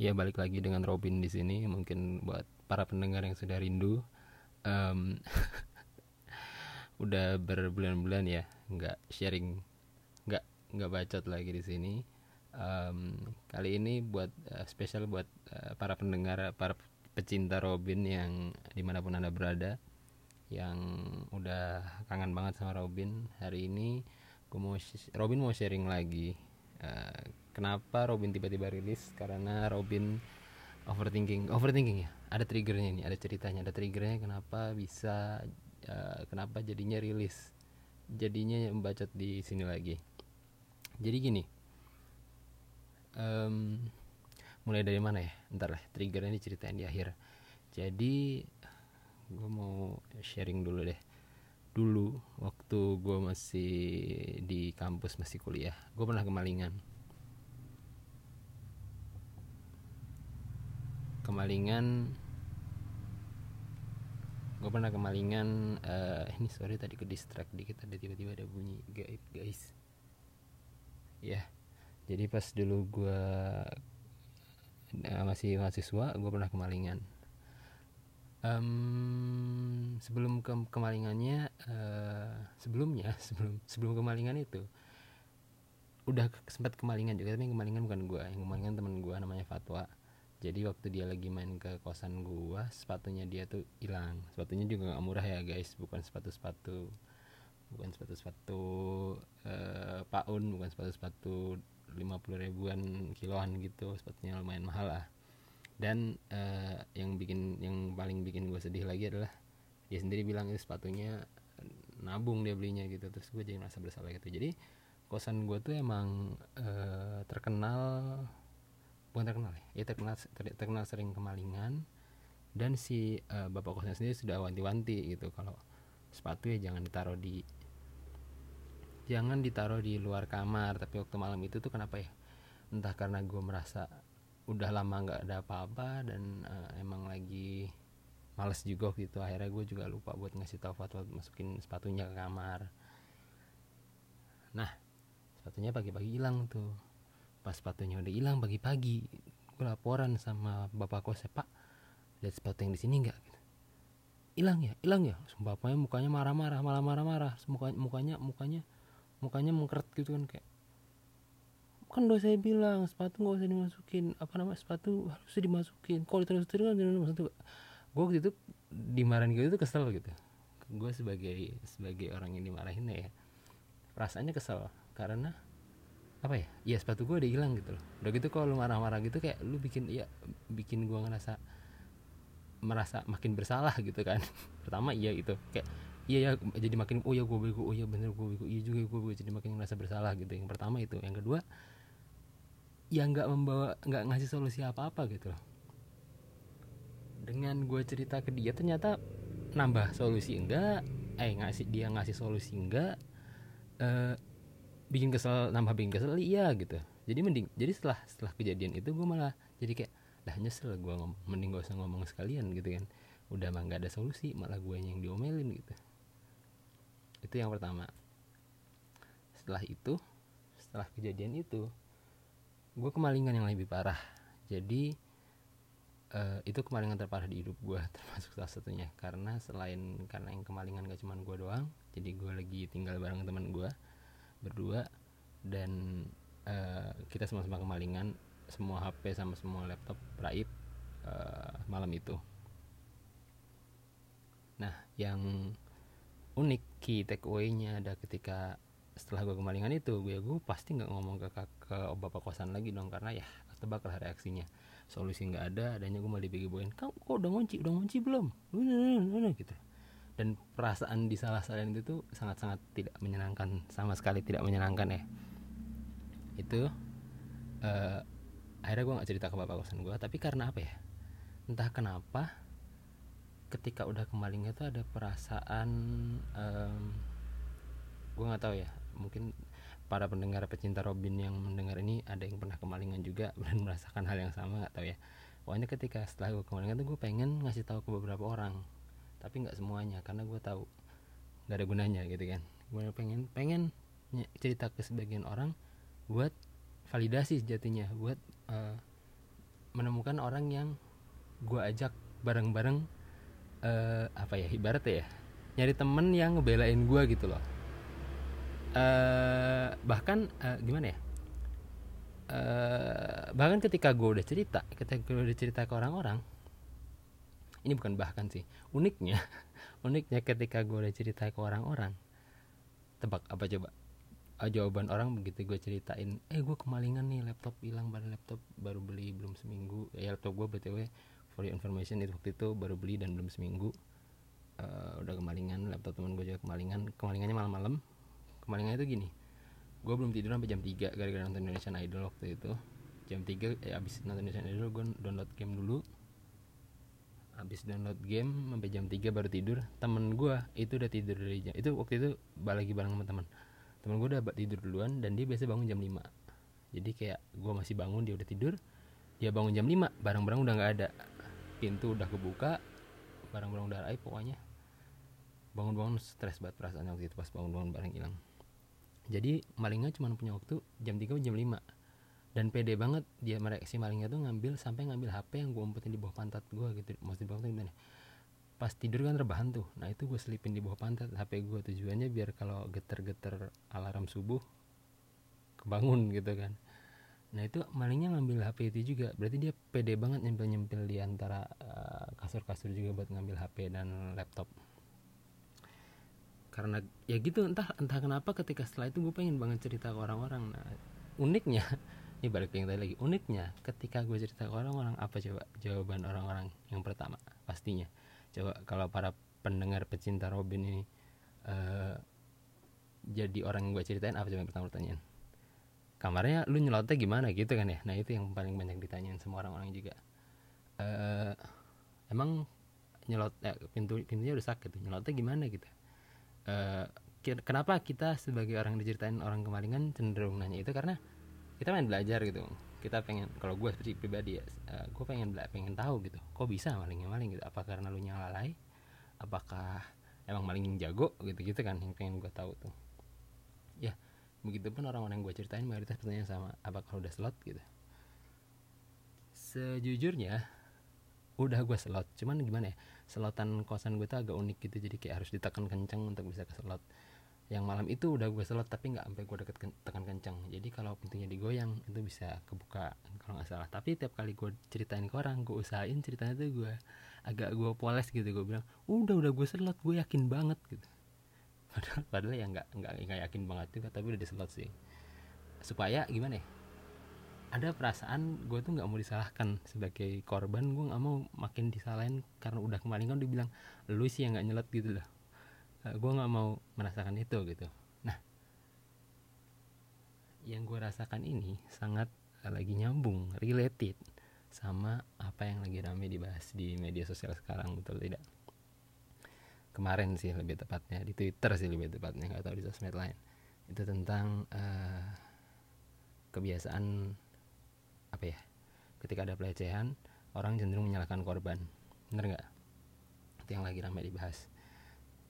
Ya balik lagi dengan Robin di sini. Mungkin buat para pendengar yang sudah rindu, um, udah berbulan-bulan ya nggak sharing, nggak nggak bacot lagi di sini. Um, kali ini buat uh, spesial buat uh, para pendengar, para pecinta Robin yang di mana pun anda berada, yang udah kangen banget sama Robin. Hari ini gue mau Robin mau sharing lagi uh, kenapa Robin tiba-tiba rilis? Karena Robin overthinking. Overthinking ya? Ada triggernya nih ada ceritanya. Ada triggernya kenapa bisa uh, kenapa jadinya rilis? Jadinya membacot di sini lagi. Jadi gini um, mulai dari mana ya? Ntar lah triggernya diceritain di akhir. Jadi gue mau sharing dulu deh. Dulu waktu gue masih di kampus masih kuliah gue pernah kemalingan kemalingan gue pernah kemalingan uh, ini sorry tadi ke distract dikit ada tiba-tiba ada bunyi gaib guys ya yeah. jadi pas dulu gue uh, masih mahasiswa gue pernah kemalingan um, sebelum ke kemalingannya uh, sebelumnya sebelum sebelum kemalingan itu udah sempat kemalingan juga tapi kemalingan bukan gue yang kemalingan teman gue namanya Fatwa jadi waktu dia lagi main ke kosan gue sepatunya dia tuh hilang. Sepatunya juga nggak murah ya guys. Bukan sepatu sepatu bukan sepatu sepatu uh, paun bukan sepatu sepatu lima puluh ribuan kiloan gitu. Sepatunya lumayan mahal lah. Dan uh, yang bikin yang paling bikin gue sedih lagi adalah dia sendiri bilang itu sepatunya nabung dia belinya gitu. Terus gue jadi merasa bersalah gitu. Jadi kosan gue tuh emang uh, terkenal bukan terkenal ya, ya terkenal ter, terkenal sering kemalingan. Dan si uh, bapak kosnya sendiri sudah wanti-wanti gitu. Kalau sepatu ya jangan ditaruh di jangan ditaruh di luar kamar. Tapi waktu malam itu tuh kenapa ya? Entah karena gue merasa udah lama nggak ada apa-apa dan uh, emang lagi males juga gitu akhirnya gue juga lupa buat ngasih tahu Fatwa masukin sepatunya ke kamar. Nah sepatunya pagi-pagi hilang tuh pas sepatunya udah hilang pagi-pagi gue laporan sama bapak kos pak lihat sepatu yang di sini nggak? Gitu. Hilang ya hilang ya. Bapaknya mukanya marah-marah malah marah-marah mukanya mukanya mukanya mukanya mengkeret gitu kan kayak kan udah saya bilang sepatu nggak usah dimasukin. Apa namanya sepatu harus dimasukin. Kalau terus terus kan gue waktu itu dimarahin gitu kesel gitu. Gue sebagai sebagai orang yang dimarahin ya perasaannya kesel. Karena apa ya? Ya sepatu gue udah hilang gitu loh. Udah gitu kalau lu marah-marah gitu kayak lu bikin ya bikin gue ngerasa merasa makin bersalah gitu kan. Pertama iya itu. Kayak iya ya jadi makin oh ya gue bego oh ya bener gue bego iya juga gue jadi makin ngerasa bersalah gitu. Yang pertama itu. Yang kedua yang nggak membawa nggak ngasih solusi apa apa gitu loh. Dengan gue cerita ke dia ternyata nambah solusi enggak eh ngasih dia ngasih solusi enggak eh, bikin kesel nambah bikin kesel iya gitu. Jadi mending jadi setelah setelah kejadian itu gue malah jadi kayak dah nyesel gue mending gak usah ngomong sekalian gitu kan. Udah mah nggak ada solusi malah gue yang diomelin gitu. Itu yang pertama. Setelah itu setelah kejadian itu gue kemalingan yang lebih parah. Jadi uh, itu kemalingan terparah di hidup gue termasuk salah satunya. Karena selain karena yang kemalingan gak cuma gue doang jadi gue lagi tinggal bareng teman gue berdua dan uh, kita sama-sama kemalingan semua HP sama semua laptop raib uh, malam itu. Nah yang unik key takeaway-nya ada ketika setelah gue kemalingan itu gue gue pasti nggak ngomong ke ke bapak kosan lagi dong karena ya tebak lah reaksinya. Solusi nggak ada adanya gue malah dibegi kau kok udah ngunci udah ngunci belum gitu dan perasaan disalah-salahin itu tuh sangat-sangat tidak menyenangkan sama sekali tidak menyenangkan ya. Itu uh, akhirnya gue nggak cerita ke bapak kosan gue tapi karena apa ya? Entah kenapa ketika udah kemalingnya tuh ada perasaan um, gue nggak tahu ya. Mungkin para pendengar pecinta Robin yang mendengar ini ada yang pernah kemalingan juga dan merasakan hal yang sama nggak tahu ya. Pokoknya ketika setelah gue kemalingan tuh gue pengen ngasih tahu ke beberapa orang tapi nggak semuanya karena gue tahu nggak ada gunanya gitu kan. Gue pengen pengen cerita ke sebagian orang buat validasi sejatinya buat uh, menemukan orang yang gue ajak bareng-bareng uh, apa ya ibarat ya nyari temen yang ngebelain gue gitu loh. Uh, bahkan uh, gimana ya uh, bahkan ketika gue udah cerita ketika gue udah cerita ke orang-orang ini bukan bahkan sih. Uniknya uniknya ketika gue udah cerita ke orang-orang tebak apa coba? Uh, jawaban orang begitu gue ceritain eh gue kemalingan nih laptop hilang pada laptop baru beli belum seminggu. Ya laptop gue btw for your information itu waktu itu baru beli dan belum seminggu. Uh, udah kemalingan laptop teman gue juga kemalingan. Kemalingannya malam-malam. Kemalingannya itu gini gue belum tidur sampai jam 3 gara-gara nonton Indonesian Idol waktu itu. Jam 3 eh abis nonton Indonesian Idol gue download game dulu habis download game sampai jam 3 baru tidur temen gue itu udah tidur dari jam itu waktu itu lagi bareng sama teman temen gue udah tidur duluan dan dia biasa bangun jam 5 jadi kayak gue masih bangun dia udah tidur dia bangun jam 5 barang-barang udah nggak ada. Pintu udah kebuka barang-barang udah raib pokoknya. Bangun-bangun stres banget perasaan waktu itu pas bangun-bangun barang hilang. Jadi malingnya cuma punya waktu jam 3 jam 5 dan pede banget dia si malingnya tuh ngambil sampai ngambil HP yang gue umpetin di bawah pantat gue gitu. Maksudnya di bawah gimana? Pas tidur kan rebahan tuh. Nah itu gue selipin di bawah pantat HP gue tujuannya biar kalau geter-geter alarm subuh kebangun gitu kan. Nah itu malingnya ngambil HP itu juga. Berarti dia pede banget nyempil-nyempil di antara uh, kasur-kasur juga buat ngambil HP dan laptop. Karena ya gitu entah entah kenapa ketika setelah itu gue pengen banget cerita ke orang-orang. Nah uniknya ini balik yang tadi lagi. Uniknya ketika gue cerita ke orang-orang apa coba jawaban orang-orang yang pertama? Pastinya. Coba kalau para pendengar pecinta Robin ini uh, jadi orang yang gue ceritain apa coba yang pertama pertanyaan kamarnya lu nyelotnya gimana? Gitu kan ya? Nah itu yang paling banyak ditanyain semua orang-orang juga. Uh, emang nyelot eh, pintu pintunya rusak gitu nyelotnya gimana gitu? Uh, kenapa kita sebagai orang diceritain orang kemalingan cenderung nanya itu? Karena kita main belajar gitu. Kita pengen kalau gue seperti pribadi ya uh, gue pengen pengen tahu gitu kok bisa malingnya maling gitu? Apa karena lu lalai apakah emang maling jago gitu gitu kan yang pengen gue tahu tuh? Ya begitupun orang-orang yang gue ceritain mayoritas pertanyaan sama apakah udah slot gitu? Sejujurnya udah gue slot. Cuman gimana ya selotan kosan gue tuh agak unik gitu jadi kayak harus ditekan kenceng untuk bisa ke slot yang malam itu udah gue selot tapi nggak sampai gue deket tekan kencang jadi kalau pintunya digoyang itu bisa kebuka kalau nggak salah. Tapi tiap kali gue ceritain ke orang gue usahain ceritanya tuh gue agak gue poles gitu. Gue bilang udah udah gue selot gue yakin banget gitu. Padahal padahal ya nggak nggak yakin banget juga tapi udah diselot sih. Supaya gimana ya? Ada perasaan gue tuh nggak mau disalahkan sebagai korban gue nggak mau makin disalahin. Karena udah kemarin kan dibilang lu sih yang nggak nyelet gitu loh eh, gue nggak mau merasakan itu gitu. Nah yang gue rasakan ini sangat uh, lagi nyambung related sama apa yang lagi rame dibahas di media sosial sekarang betul tidak? Kemarin sih lebih tepatnya di Twitter sih lebih tepatnya nggak tahu di sosmed lain. Itu tentang uh, kebiasaan apa ya ketika ada pelecehan orang cenderung menyalahkan korban. Bener nggak? Itu yang lagi ramai dibahas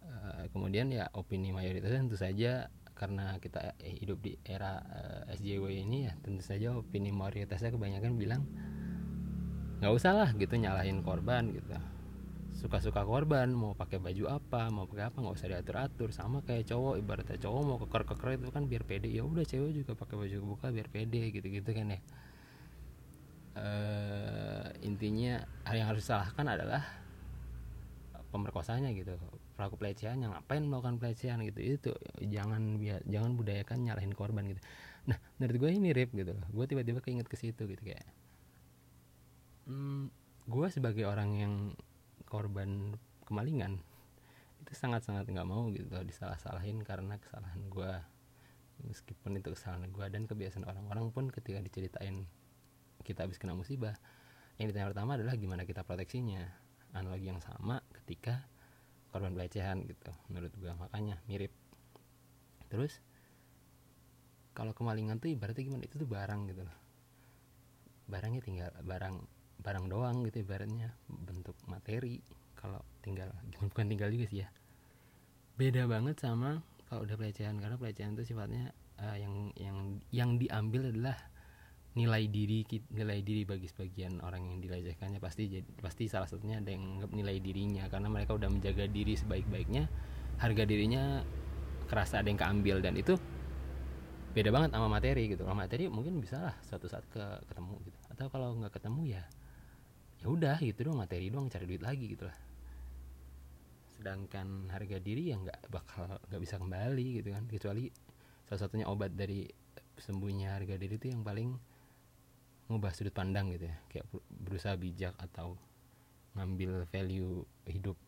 Eh, kemudian ya opini mayoritas tentu saja karena kita eh, hidup di era uh, eh, SJW ini ya tentu saja opini mayoritasnya kebanyakan bilang nggak usah lah gitu nyalahin korban gitu. Suka-suka korban mau pakai baju apa mau pakai apa nggak usah diatur-atur sama kayak cowok ibaratnya cowok mau keker-keker itu kan biar pede ya udah cewek juga pakai baju buka biar pede gitu-gitu kan ya. Uh, intinya hal yang harus disalahkan adalah pemerkosanya gitu pelaku pelecehan yang ngapain melakukan pelecehan gitu. Itu jangan biar jangan budayakan nyalahin korban gitu. Nah menurut gue ini mirip gitu. Loh gue tiba-tiba keinget ke situ gitu kayak. Hmm, gue sebagai orang yang korban kemalingan itu sangat-sangat nggak mau gitu disalah-salahin karena kesalahan gue meskipun itu kesalahan gue dan kebiasaan orang-orang pun ketika diceritain kita habis kena musibah yang ditanya pertama adalah gimana kita proteksinya. Analogi yang sama ketika korban pelecehan gitu menurut gue makanya mirip. Terus kalau kemalingan tuh ibaratnya gimana? Itu tuh barang gitu loh. Barangnya tinggal barang barang doang gitu ibaratnya. Bentuk materi. Kalau tinggal bukan tinggal juga sih ya. Beda banget sama kalau udah pelecehan. Karena pelecehan itu sifatnya uh, yang yang yang diambil adalah nilai diri nilai diri bagi sebagian orang yang dilecehkannya pasti pasti salah satunya ada yang menganggap nilai dirinya. Karena mereka udah menjaga diri sebaik-baiknya harga dirinya kerasa ada yang keambil. Dan itu beda banget sama materi gitu. Kalau materi mungkin bisa lah suatu saat ke ketemu gitu. Atau kalau nggak ketemu ya ya udah gitu dong materi doang cari duit lagi gitu lah. Sedangkan harga diri ya nggak bakal nggak bisa kembali gitu kan. Kecuali salah satunya obat dari sembuhnya harga diri itu yang paling ngubah sudut pandang gitu ya. Kayak berusaha bijak atau ngambil value hidup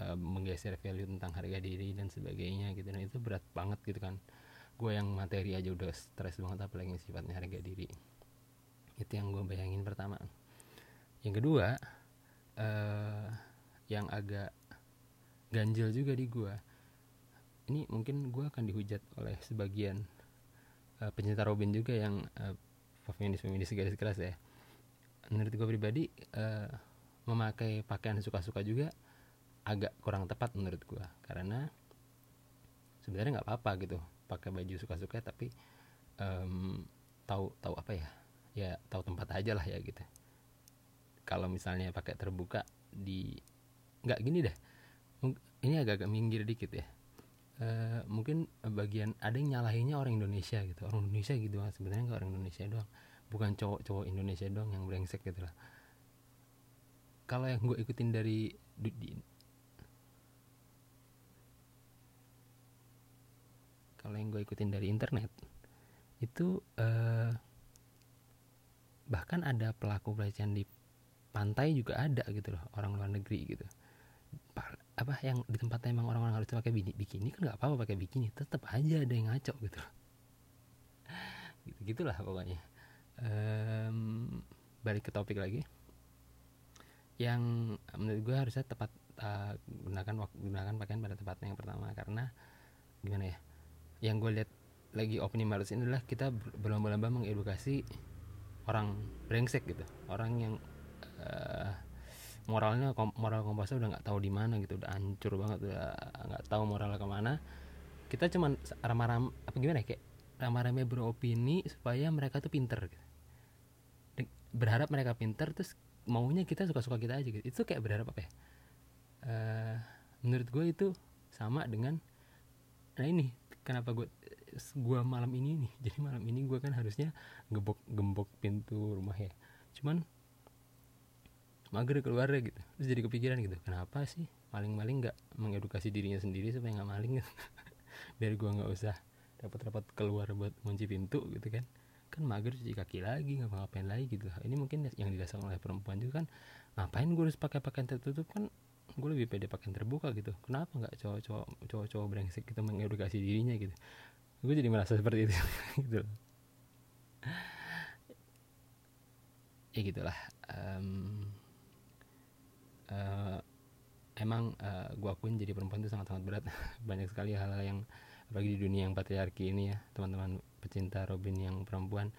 uh, menggeser value tentang harga diri dan sebagainya gitu. Dan itu berat banget gitu kan. Gue yang materi aja udah stres banget apalagi sifatnya harga diri. Itu yang gue bayangin pertama. Yang kedua uh, yang agak ganjil juga di gue ini mungkin gue akan dihujat oleh sebagian uh, pencinta Robin juga yang uh, feminis feminis garis keras ya. Menurut gue pribadi uh, memakai pakaian suka-suka juga agak kurang tepat menurut gue karena sebenarnya nggak apa-apa gitu pakai baju suka-suka tapi um, tahu tahu apa ya? Ya tahu tempat aja lah ya gitu. Kalau misalnya pakai terbuka di nggak gini deh. Ini agak-agak minggir dikit ya Uh, mungkin bagian ada yang nyalahinnya orang Indonesia gitu. Orang Indonesia gitu sebenarnya nggak orang Indonesia doang. Bukan cowok-cowok Indonesia doang yang brengsek gitu lah. Kalau yang gue ikutin dari di, kalau yang gue ikutin dari internet itu uh, bahkan ada pelaku pelecehan di pantai juga ada gitu loh orang luar negeri gitu apa yang di tempatnya emang orang-orang harus pakai bikini kan nggak apa-apa pakai bikini tetap aja ada yang ngaco gitu. Gitu gitulah pokoknya. Um, balik ke topik lagi. Yang menurut gue harusnya tepat uh, gunakan gunakan pakaian pada tempatnya yang pertama karena gimana ya yang gue lihat lagi opening marus ini adalah kita berlomba-lomba mengedukasi orang brengsek gitu. Orang yang uh, moralnya moral kompasnya udah nggak tahu di mana gitu udah hancur banget udah nggak tahu moralnya ke mana. Kita cuman ramah-ram apa gimana ya kayak ramah-ramah beropini supaya mereka tuh pinter gitu. berharap mereka pinter terus maunya kita suka-suka kita aja gitu. Itu kayak berharap apa ya? Uh, menurut gue itu sama dengan nah ini kenapa gue gue malam ini nih jadi malam ini gue kan harusnya gembok gembok pintu rumah ya. Cuman mager keluar gitu. Terus jadi kepikiran gitu kenapa sih maling-maling nggak mengedukasi dirinya sendiri supaya nggak maling? Gitu biar gua nggak usah dapat-dapat keluar buat kunci pintu gitu kan. Kan mager cuci kaki lagi nggak ngapain lagi gitu. Ini mungkin yang dirasakan oleh perempuan juga kan ngapain gue harus pakai pakaian tertutup? Kan gue lebih pede pakaian terbuka gitu. Kenapa nggak cowok-cowok cowok-cowok brengsek gitu mengedukasi dirinya gitu? Gue jadi merasa seperti itu. Gitu ya gitulah um, uh, emang uh, gua akuin jadi perempuan itu sangat-sangat berat. Banyak sekali hal-hal yang bagi di dunia yang patriarki ini ya teman-teman pecinta Robin yang perempuan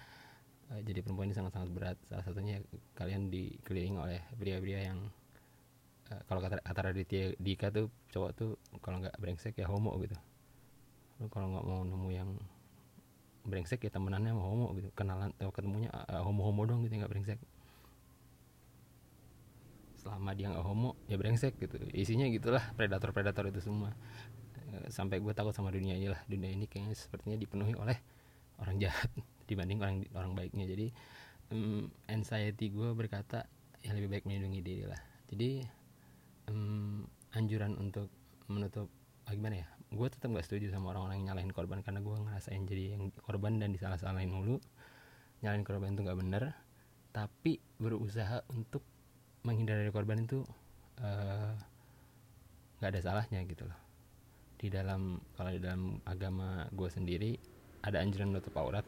uh, jadi perempuan ini sangat-sangat berat. Salah satunya kalian dikelilingi oleh pria-pria yang uh, kalau kata kata Raditya Dika tuh cowok tuh kalau nggak brengsek ya homo gitu. Kalau nggak mau nemu yang brengsek ya temenannya mau homo gitu. Kenalan atau ketemunya uh, homo-homo dong gitu nggak brengsek selama dia nggak homo ya brengsek gitu. Isinya gitulah predator predator itu semua. Eh, sampai gue takut sama dunia ini lah. Dunia ini kayaknya sepertinya dipenuhi oleh orang jahat dibanding orang orang baiknya. Jadi um, anxiety gue berkata ya lebih baik melindungi diri lah. Jadi um, anjuran untuk menutup ah, gimana ya? Gue tetap gak setuju sama orang-orang yang nyalahin korban karena gue ngerasain jadi yang korban dan disalah-salahin mulu. Nyalahin korban itu nggak bener. Tapi berusaha untuk menghindar dari korban itu eh, nggak uh, ada salahnya gitu loh. Di dalam kalau di dalam agama gue sendiri ada anjuran menutup aurat.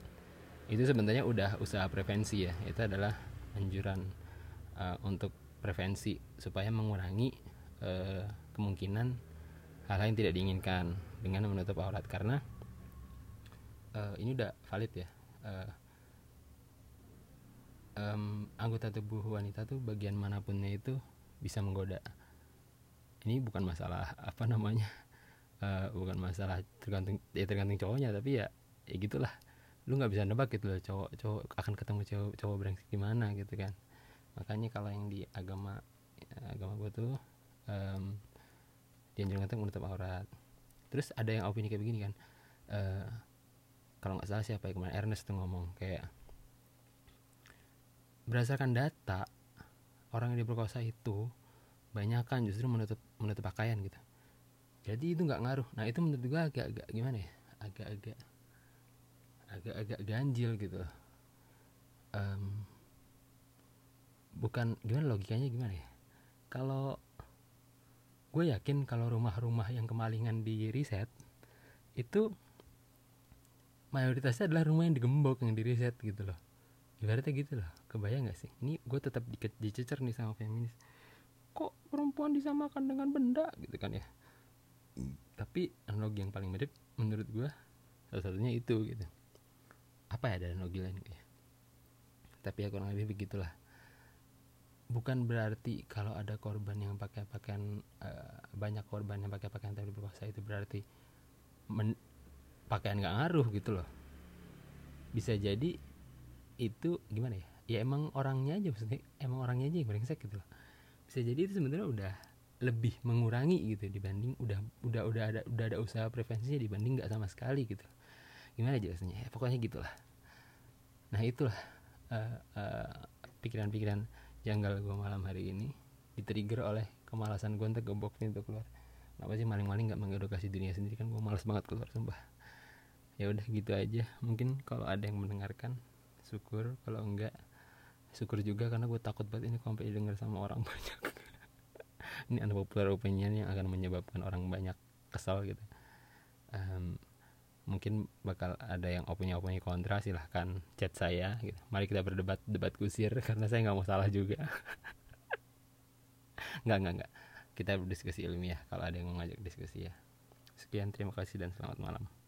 Itu sebenarnya udah usaha prevensi ya. Itu adalah anjuran uh, untuk prevensi supaya mengurangi uh, kemungkinan hal-hal yang tidak diinginkan dengan menutup aurat. Karena uh, ini udah valid ya. Uh, um, anggota tubuh wanita tuh bagian manapunnya itu bisa menggoda. Ini bukan masalah apa namanya uh, bukan masalah tergantung ya tergantung cowoknya tapi ya ya gitulah. Lu nggak bisa nebak gitu loh cowok cowok akan ketemu cowok cowok brengsek di mana gitu kan. Makanya kalau yang di agama agama gue tuh um, dianjurkan untuk menutup aurat. Terus ada yang opini kayak begini kan uh, kalau nggak salah siapa ya kemarin Ernest tuh ngomong kayak berdasarkan data orang yang diperkosa itu banyak kan justru menutup menutup pakaian gitu. Jadi itu nggak ngaruh. Nah itu menurut gue agak-agak gimana ya? Agak-agak agak-agak ganjil gitu. Um, bukan gimana logikanya gimana ya? Kalau gue yakin kalau rumah-rumah yang kemalingan di riset itu mayoritasnya adalah rumah yang digembok yang di riset gitu loh. Ibaratnya gitu loh kebayang gak sih? Ini gue tetap dicecer nih sama feminis. Kok perempuan disamakan dengan benda? Gitu kan ya. Tapi analogi yang paling mirip menurut gue salah satunya itu gitu. Apa ya ada analogi lain ya? Tapi ya kurang lebih begitulah. Bukan berarti kalau ada korban yang pakai pakaian uh, banyak korban yang pakai pakaian tapi berkuasa itu berarti men, pakaian nggak ngaruh gitu loh. Bisa jadi itu gimana ya ya emang orangnya aja maksudnya emang orangnya aja yang brengsek gitu loh. Bisa jadi itu sebenarnya udah lebih mengurangi gitu dibanding udah udah udah ada udah ada usaha prevensinya dibanding nggak sama sekali gitu. Gimana jelasnya ya, pokoknya gitulah. Nah itulah uh, uh, pikiran-pikiran janggal gue malam hari ini trigger oleh kemalasan gue untuk gebok pintu keluar. Kenapa sih maling-maling nggak mengedukasi dunia sendiri? Kan gue malas banget keluar sumpah. Ya udah gitu aja. Mungkin kalau ada yang mendengarkan syukur. Kalau enggak syukur juga karena gue takut banget ini sampai didengar sama orang banyak. Ini unpopular opinion yang akan menyebabkan orang banyak kesal gitu. Um, mungkin bakal ada yang opini-opini kontra silahkan chat saya gitu. mari kita berdebat debat kusir karena saya nggak mau salah juga. Nggak nggak nggak. Kita berdiskusi ilmiah kalau ada yang mau ngajak diskusi ya. Sekian terima kasih dan selamat malam